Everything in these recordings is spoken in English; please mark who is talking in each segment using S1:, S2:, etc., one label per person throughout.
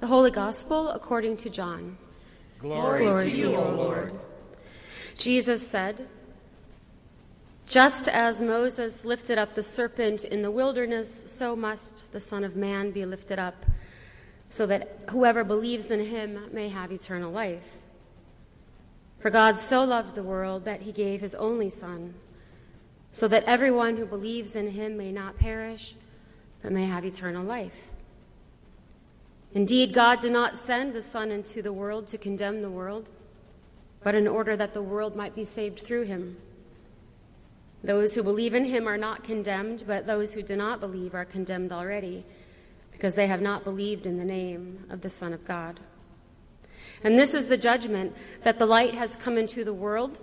S1: The Holy Gospel according to John.
S2: Glory, Glory to you, O Lord.
S1: Jesus said, Just as Moses lifted up the serpent in the wilderness, so must the Son of Man be lifted up, so that whoever believes in him may have eternal life. For God so loved the world that he gave his only Son, so that everyone who believes in him may not perish, but may have eternal life. Indeed, God did not send the Son into the world to condemn the world, but in order that the world might be saved through him. Those who believe in him are not condemned, but those who do not believe are condemned already, because they have not believed in the name of the Son of God. And this is the judgment that the light has come into the world,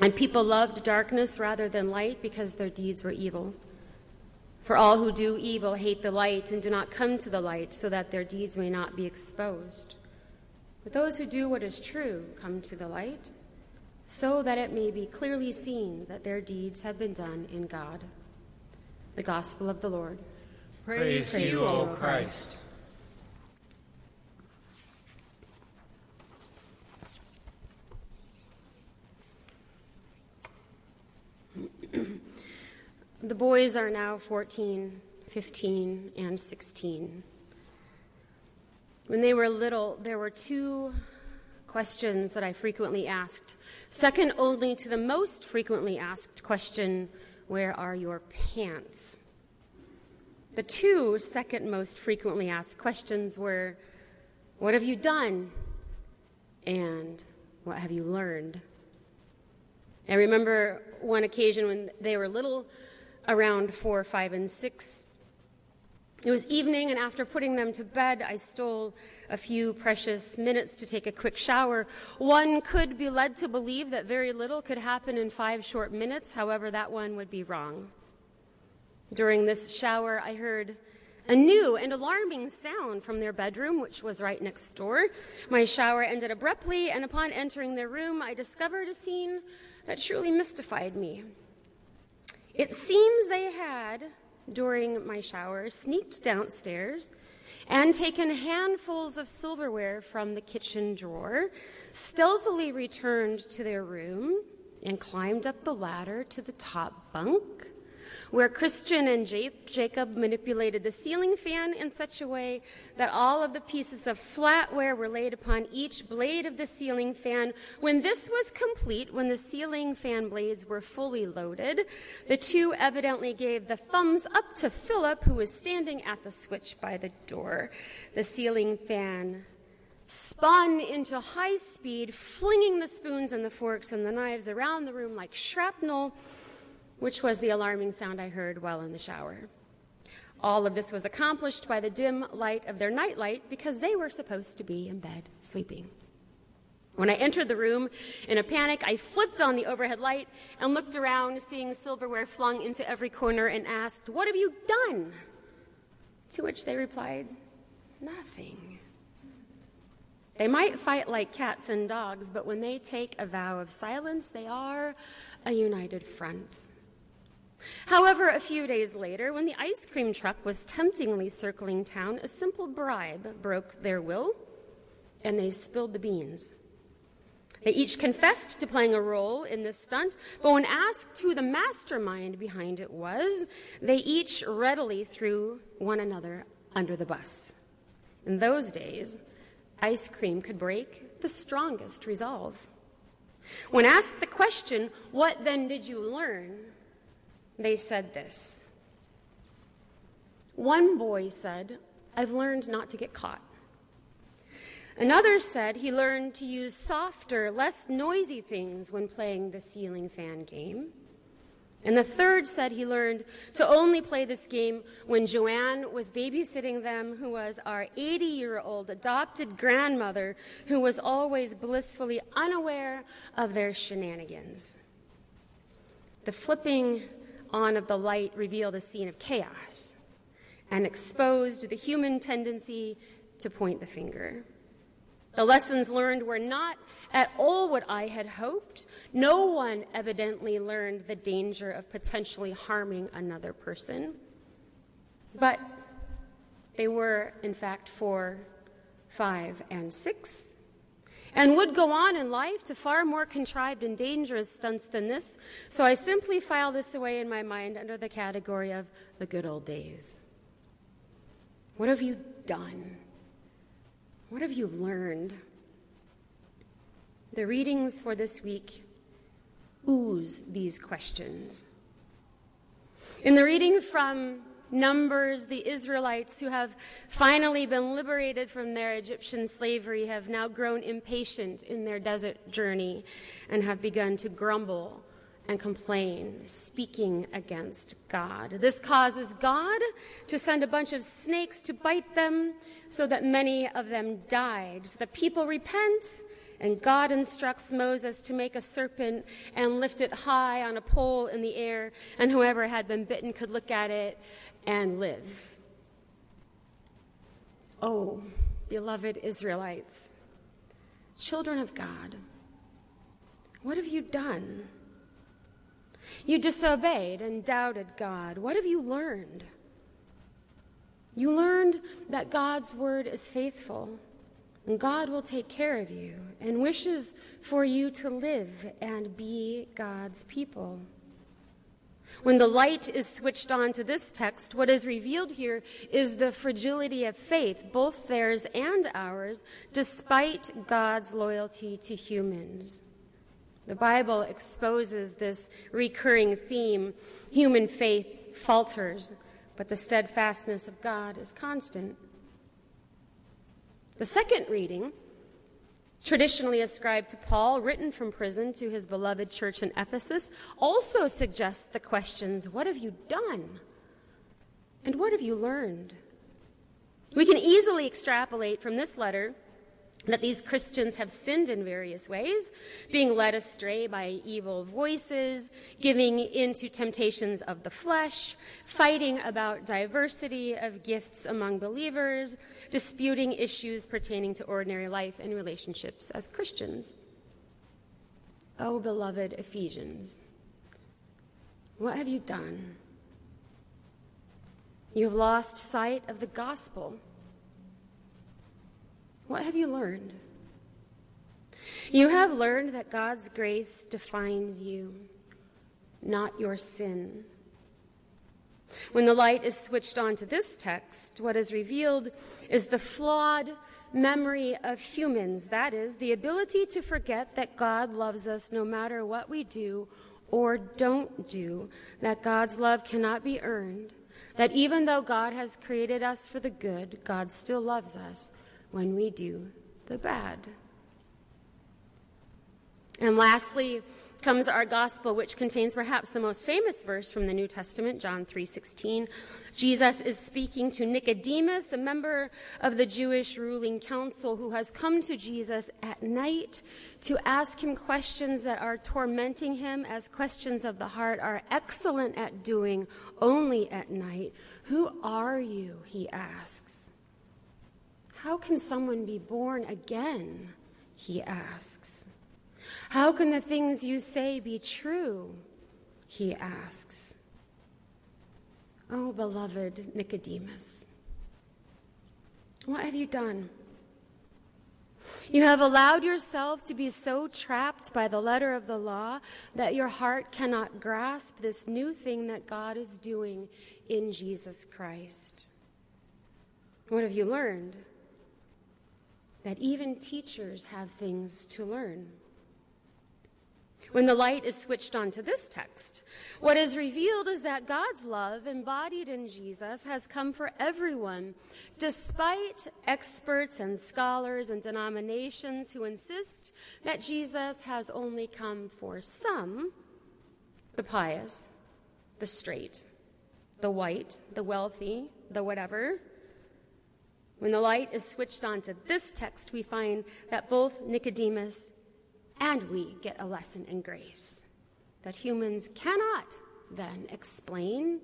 S1: and people loved darkness rather than light because their deeds were evil. For all who do evil hate the light and do not come to the light, so that their deeds may not be exposed. But those who do what is true come to the light, so that it may be clearly seen that their deeds have been done in God. The Gospel of the Lord.
S2: Praise, Praise to you, O Christ.
S1: The boys are now 14, 15, and 16. When they were little, there were two questions that I frequently asked, second only to the most frequently asked question Where are your pants? The two second most frequently asked questions were What have you done? And What have you learned? I remember one occasion when they were little, around four, five, and six. It was evening, and after putting them to bed, I stole a few precious minutes to take a quick shower. One could be led to believe that very little could happen in five short minutes, however, that one would be wrong. During this shower, I heard a new and alarming sound from their bedroom, which was right next door. My shower ended abruptly, and upon entering their room, I discovered a scene that truly mystified me. It seems they had, during my shower, sneaked downstairs and taken handfuls of silverware from the kitchen drawer, stealthily returned to their room, and climbed up the ladder to the top bunk where Christian and Jacob manipulated the ceiling fan in such a way that all of the pieces of flatware were laid upon each blade of the ceiling fan. When this was complete, when the ceiling fan blades were fully loaded, the two evidently gave the thumbs up to Philip, who was standing at the switch by the door. The ceiling fan spun into high speed, flinging the spoons and the forks and the knives around the room like shrapnel which was the alarming sound I heard while in the shower. All of this was accomplished by the dim light of their nightlight because they were supposed to be in bed sleeping. When I entered the room in a panic, I flipped on the overhead light and looked around, seeing silverware flung into every corner, and asked, What have you done? To which they replied, Nothing. They might fight like cats and dogs, but when they take a vow of silence, they are a united front. However, a few days later, when the ice cream truck was temptingly circling town, a simple bribe broke their will, and they spilled the beans. They each confessed to playing a role in this stunt, but when asked who the mastermind behind it was, they each readily threw one another under the bus. In those days, ice cream could break the strongest resolve. When asked the question, What then did you learn? They said this. One boy said, I've learned not to get caught. Another said he learned to use softer, less noisy things when playing the ceiling fan game. And the third said he learned to only play this game when Joanne was babysitting them, who was our 80 year old adopted grandmother, who was always blissfully unaware of their shenanigans. The flipping on of the light revealed a scene of chaos and exposed the human tendency to point the finger. The lessons learned were not at all what I had hoped. No one evidently learned the danger of potentially harming another person. But they were, in fact, four, 5, and 6, and would go on in life to far more contrived and dangerous stunts than this, so I simply file this away in my mind under the category of the good old days. What have you done? What have you learned? The readings for this week ooze these questions. In the reading from Numbers, the Israelites who have finally been liberated from their Egyptian slavery have now grown impatient in their desert journey and have begun to grumble and complain, speaking against God. This causes God to send a bunch of snakes to bite them so that many of them died. So the people repent and God instructs Moses to make a serpent and lift it high on a pole in the air, and whoever had been bitten could look at it and live. Oh, beloved Israelites, children of God, what have you done? You disobeyed and doubted God. What have you learned? You learned that God's word is faithful and God will take care of you and wishes for you to live and be God's people. When the light is switched on to this text, what is revealed here is the fragility of faith, both theirs and ours, despite God's loyalty to humans. The Bible exposes this recurring theme. Human faith falters, but the steadfastness of God is constant. The second reading, traditionally ascribed to Paul, written from prison to his beloved church in Ephesus, also suggests the questions What have you done? And what have you learned? We can easily extrapolate from this letter that these Christians have sinned in various ways, being led astray by evil voices, giving into temptations of the flesh, fighting about diversity of gifts among believers, disputing issues pertaining to ordinary life and relationships as Christians. Oh, beloved Ephesians, what have you done? You have lost sight of the gospel what have you learned? You have learned that God's grace defines you, not your sin. When the light is switched on to this text, what is revealed is the flawed memory of humans. That is, the ability to forget that God loves us no matter what we do or don't do, that God's love cannot be earned, that even though God has created us for the good, God still loves us when we do the bad. And lastly, comes our gospel which contains perhaps the most famous verse from the New Testament, John 3:16. Jesus is speaking to Nicodemus, a member of the Jewish ruling council who has come to Jesus at night to ask him questions that are tormenting him as questions of the heart are excellent at doing only at night. Who are you? he asks. How can someone be born again? He asks. How can the things you say be true? He asks. Oh, beloved Nicodemus, what have you done? You have allowed yourself to be so trapped by the letter of the law that your heart cannot grasp this new thing that God is doing in Jesus Christ. What have you learned? That even teachers have things to learn. When the light is switched on to this text, what is revealed is that God's love, embodied in Jesus, has come for everyone, despite experts and scholars and denominations who insist that Jesus has only come for some the pious, the straight, the white, the wealthy, the whatever. When the light is switched on to this text, we find that both Nicodemus and we get a lesson in grace that humans cannot then explain,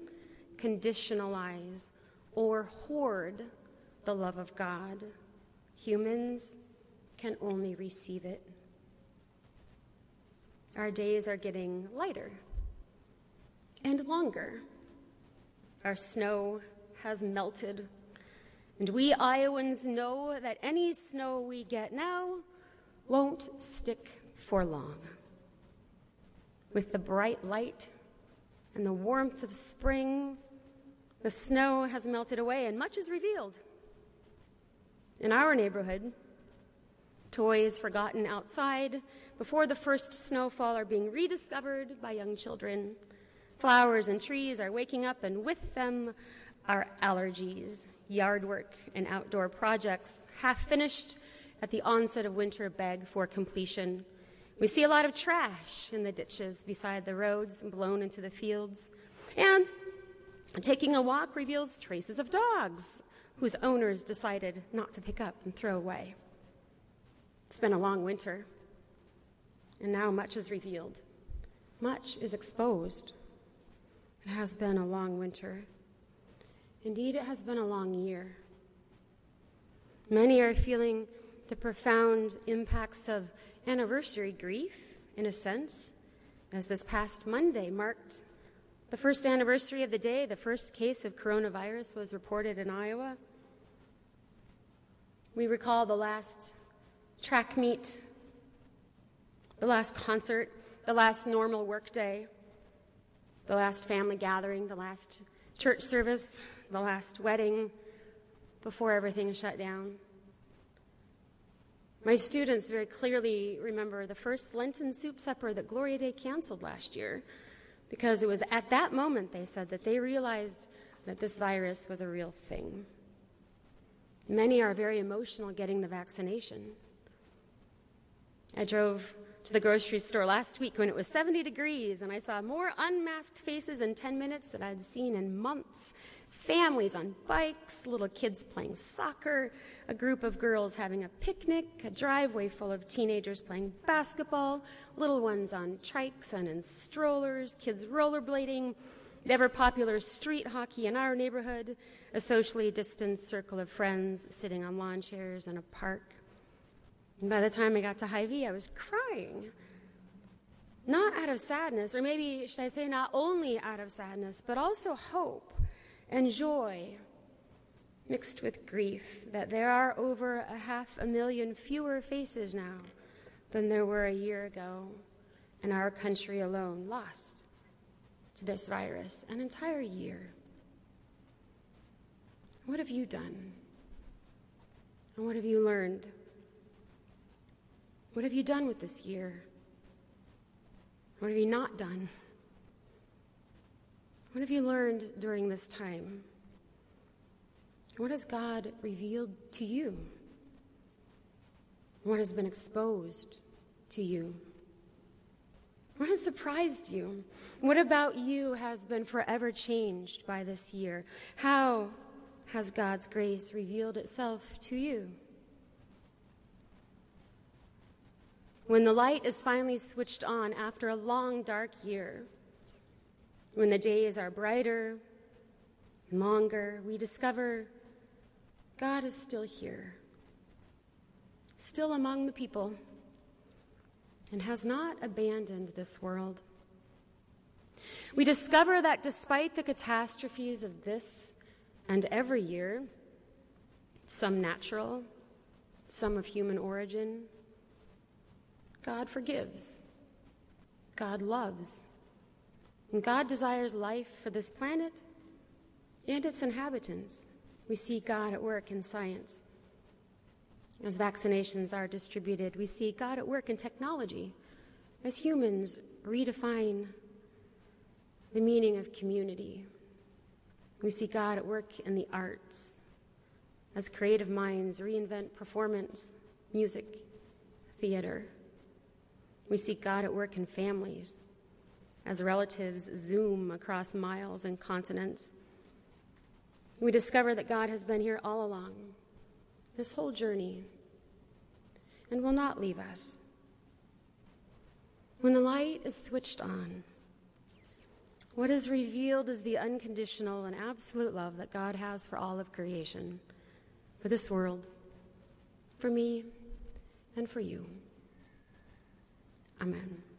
S1: conditionalize, or hoard the love of God. Humans can only receive it. Our days are getting lighter and longer. Our snow has melted And we Iowans know that any snow we get now won't stick for long. With the bright light and the warmth of spring, the snow has melted away and much is revealed. In our neighborhood, toys forgotten outside before the first snowfall are being rediscovered by young children. Flowers and trees are waking up, and with them, our allergies, yard work, and outdoor projects, half finished at the onset of winter, beg for completion. We see a lot of trash in the ditches beside the roads and blown into the fields. And taking a walk reveals traces of dogs whose owners decided not to pick up and throw away. It's been a long winter, and now much is revealed. Much is exposed. It has been a long winter. Indeed, it has been a long year. Many are feeling the profound impacts of anniversary grief, in a sense, as this past Monday marked the first anniversary of the day the first case of coronavirus was reported in Iowa. We recall the last track meet, the last concert, the last normal workday, the last family gathering, the last church service, the last wedding before everything shut down. My students very clearly remember the first Lenten soup supper that Gloria Dei canceled last year because it was at that moment, they said, that they realized that this virus was a real thing. Many are very emotional getting the vaccination. I drove to the grocery store last week when it was 70 degrees, and I saw more unmasked faces in 10 minutes than I'd seen in months. Families on bikes, little kids playing soccer, a group of girls having a picnic, a driveway full of teenagers playing basketball, little ones on trikes and in strollers, kids rollerblading, the ever popular street hockey in our neighborhood, a socially distanced circle of friends sitting on lawn chairs in a park. And by the time I got to Hy-Vee, I was crying. Not out of sadness, or maybe should I say not only out of sadness, but also hope and joy mixed with grief that there are over a half a million fewer faces now than there were a year ago in our country alone lost to this virus an entire year. What have you done? And what have you learned? What have you done with this year? What have you not done? What have you learned during this time? What has God revealed to you? What has been exposed to you? What has surprised you? What about you has been forever changed by this year? How has God's grace revealed itself to you? When the light is finally switched on after a long dark year, when the days are brighter longer, we discover God is still here, still among the people, and has not abandoned this world. We discover that despite the catastrophes of this and every year, some natural, some of human origin, God forgives. God loves. And God desires life for this planet and its inhabitants. We see God at work in science. As vaccinations are distributed, we see God at work in technology. As humans redefine the meaning of community, we see God at work in the arts. As creative minds reinvent performance, music, theater. We see God at work in families as relatives zoom across miles and continents. We discover that God has been here all along, this whole journey, and will not leave us. When the light is switched on, what is revealed is the unconditional and absolute love that God has for all of creation, for this world, for me, and for you. Amen.